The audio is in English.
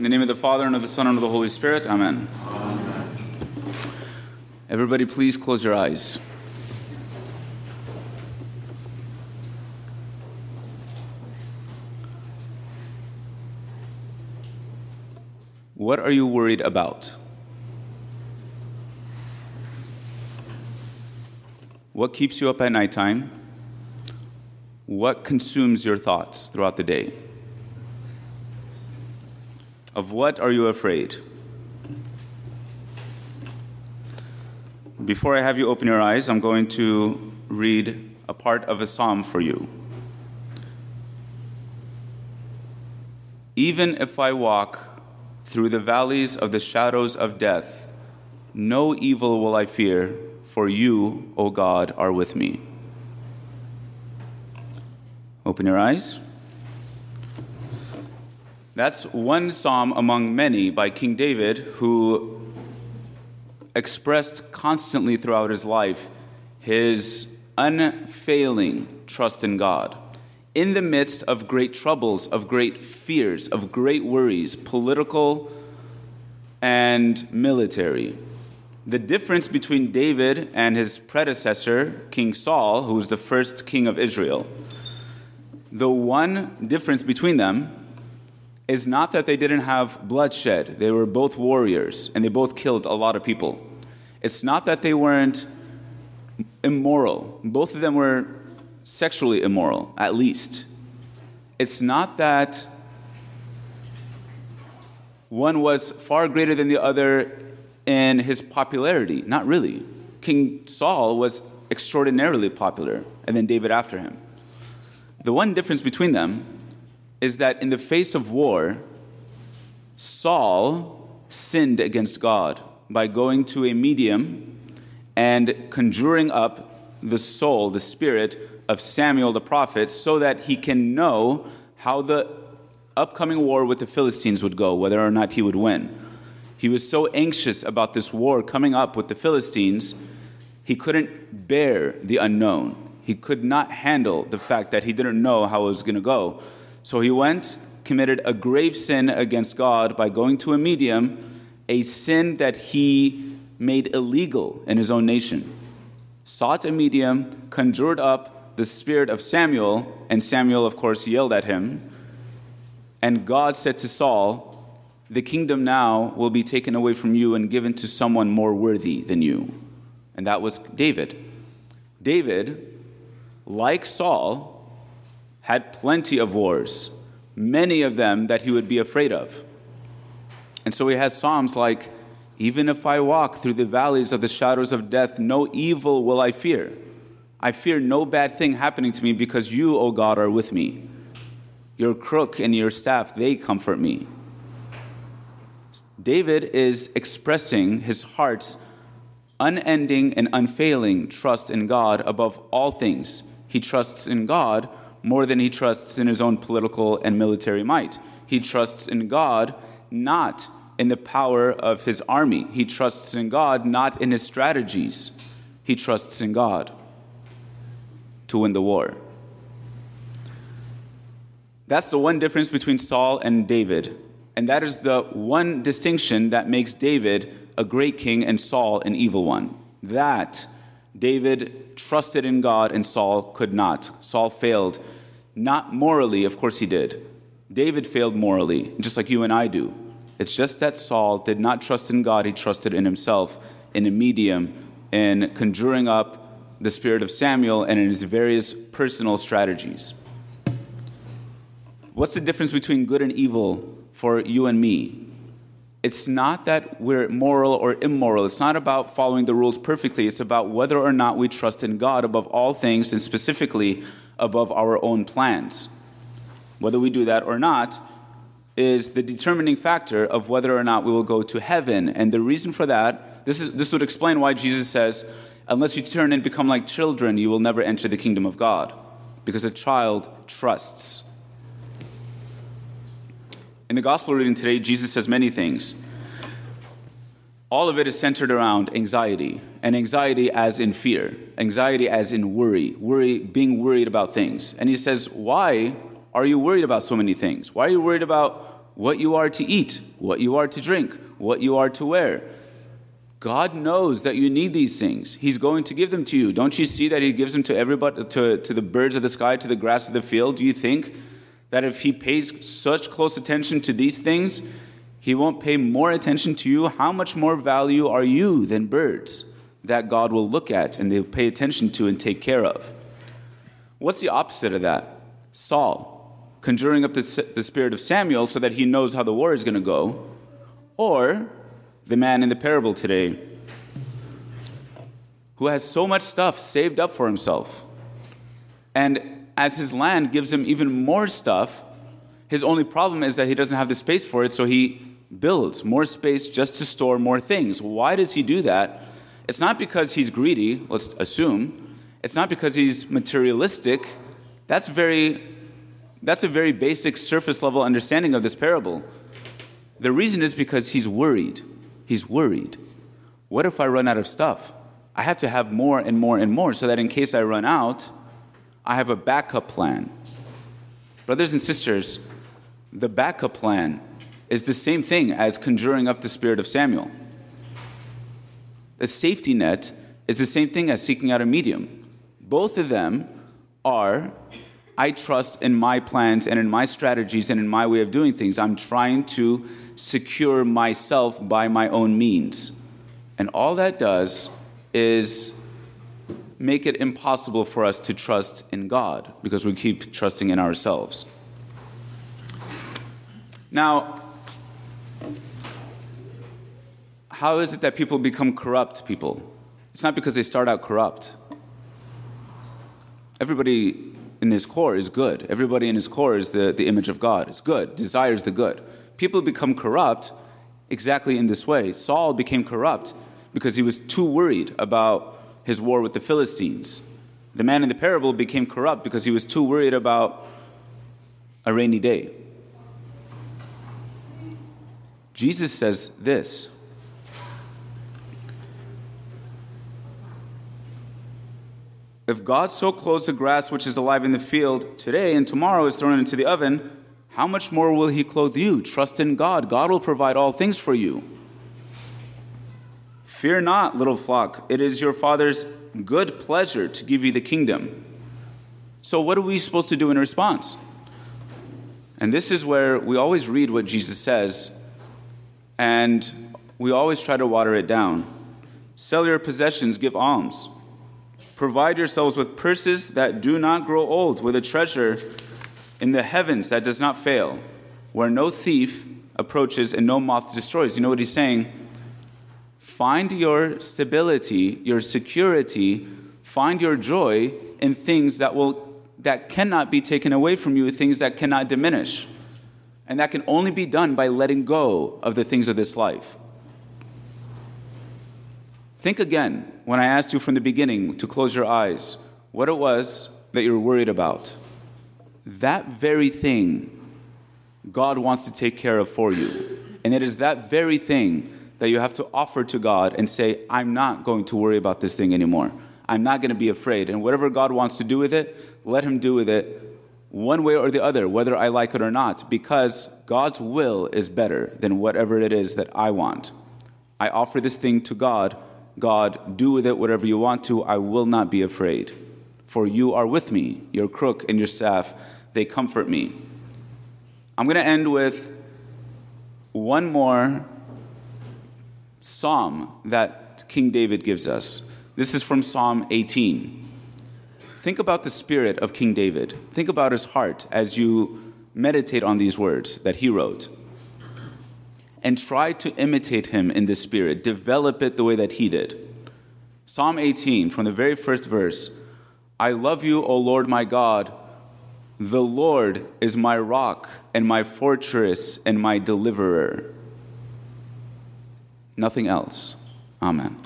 In the name of the Father, and of the Son, and of the Holy Spirit. Amen. Everybody, please close your eyes. What are you worried about? What keeps you up at nighttime? What consumes your thoughts throughout the day? Of what are you afraid? Before I have you open your eyes, I'm going to read a part of a psalm for you. Even if I walk through the valleys of the shadows of death, no evil will I fear, for you, O God, are with me. Open your eyes. That's one psalm among many by King David who expressed constantly throughout his life his unfailing trust in God. In the midst of great troubles, of great fears, of great worries, political and military. The difference between David and his predecessor, King Saul, who was the first king of Israel, the one difference between them is not that they didn't have bloodshed. They were both warriors and they both killed a lot of people. It's not that they weren't immoral. Both of them were sexually immoral, at least. It's not that one was far greater than the other in his popularity. Not really. King Saul was extraordinarily popular, and then David after him. The one difference between them is that in the face of war, Saul sinned against God by going to a medium and conjuring up the soul, the spirit of Samuel the prophet, so that he can know how the upcoming war with the Philistines would go, whether or not he would win. He was so anxious about this war coming up with the Philistines, he couldn't bear the unknown. He could not handle the fact that he didn't know how it was going to go. So he went, committed a grave sin against God by going to a medium, a sin that he made illegal in his own nation. Sought a medium, conjured up the spirit of Samuel, and Samuel, of course, yelled at him. And God said to Saul, The kingdom now will be taken away from you and given to someone more worthy than you. And that was David. David, like Saul, had plenty of wars, many of them that he would be afraid of. And so he has Psalms like, Even if I walk through the valleys of the shadows of death, no evil will I fear. I fear no bad thing happening to me because you, O God, are with me. Your crook and your staff, they comfort me. David is expressing his heart's unending and unfailing trust in God above all things. He trusts in God more than he trusts in his own political and military might. He trusts in God not in the power of his army. He trusts in God not in his strategies. He trusts in God to win the war. That's the one difference between Saul and David. And that is the one distinction that makes David a great king and Saul an evil one. That David trusted in God and Saul could not. Saul failed. Not morally, of course he did. David failed morally, just like you and I do. It's just that Saul did not trust in God, he trusted in himself, in a medium, in conjuring up the spirit of Samuel, and in his various personal strategies. What's the difference between good and evil for you and me? It's not that we're moral or immoral. It's not about following the rules perfectly. It's about whether or not we trust in God above all things and specifically above our own plans. Whether we do that or not is the determining factor of whether or not we will go to heaven. And the reason for that, this, is, this would explain why Jesus says, unless you turn and become like children, you will never enter the kingdom of God. Because a child trusts. In the gospel reading today, Jesus says many things. All of it is centered around anxiety, and anxiety as in fear, anxiety as in worry, worry, being worried about things. And he says, Why are you worried about so many things? Why are you worried about what you are to eat, what you are to drink, what you are to wear. God knows that you need these things. He's going to give them to you. Don't you see that He gives them to everybody, to, to the birds of the sky, to the grass of the field? Do you think that if He pays such close attention to these things, He won't pay more attention to you? How much more value are you than birds that God will look at and they'll pay attention to and take care of? What's the opposite of that? Saul conjuring up the, the spirit of Samuel so that he knows how the war is going to go, or the man in the parable today who has so much stuff saved up for himself. And as his land gives him even more stuff, his only problem is that he doesn't have the space for it, so he builds more space just to store more things. Why does he do that? It's not because he's greedy, let's assume. It's not because he's materialistic. That's very that's a very basic surface level understanding of this parable. The reason is because he's worried. He's worried. What if I run out of stuff? I have to have more and more and more so that in case I run out, I have a backup plan. Brothers and sisters, the backup plan is the same thing as conjuring up the spirit of Samuel. The safety net is the same thing as seeking out a medium. Both of them are I trust in my plans and in my strategies and in my way of doing things. I'm trying to secure myself by my own means. And all that does is make it impossible for us to trust in God because we keep trusting in ourselves. Now, how is it that people become corrupt people? It's not because they start out corrupt. Everybody in his core is good. Everybody in his core is the, the image of God, is good, desires the good. People become corrupt exactly in this way. Saul became corrupt because he was too worried about his war with the Philistines. The man in the parable became corrupt because he was too worried about a rainy day. Jesus says this If God so clothes the grass which is alive in the field today and tomorrow is thrown into the oven, how much more will He clothe you? Trust in God. God will provide all things for you. Fear not, little flock. It is your Father's good pleasure to give you the kingdom. So, what are we supposed to do in response? And this is where we always read what Jesus says, and we always try to water it down. Sell your possessions, give alms. Provide yourselves with purses that do not grow old, with a treasure in the heavens that does not fail, where no thief approaches and no moth destroys. You know what he's saying? Find your stability, your security, find your joy in things that will that cannot be taken away from you, things that cannot diminish. And that can only be done by letting go of the things of this life. Think again when I asked you from the beginning to close your eyes what it was that you're worried about. That very thing God wants to take care of for you. And it is that very thing that you have to offer to God and say, I'm not going to worry about this thing anymore. I'm not going to be afraid. And whatever God wants to do with it, let Him do with it one way or the other, whether I like it or not, because God's will is better than whatever it is that I want. I offer this thing to God God, do with it whatever you want to, I will not be afraid. For you are with me, your crook and your staff, they comfort me. I'm going to end with one more psalm that King David gives us. This is from Psalm 18. Think about the spirit of King David. Think about his heart as you meditate on these words that he wrote and try to imitate him in this spirit. Develop it the way that he did. Psalm 18, from the very first verse I love you, O Lord my God. The Lord is my rock and my fortress and my deliverer. Nothing else. Amen.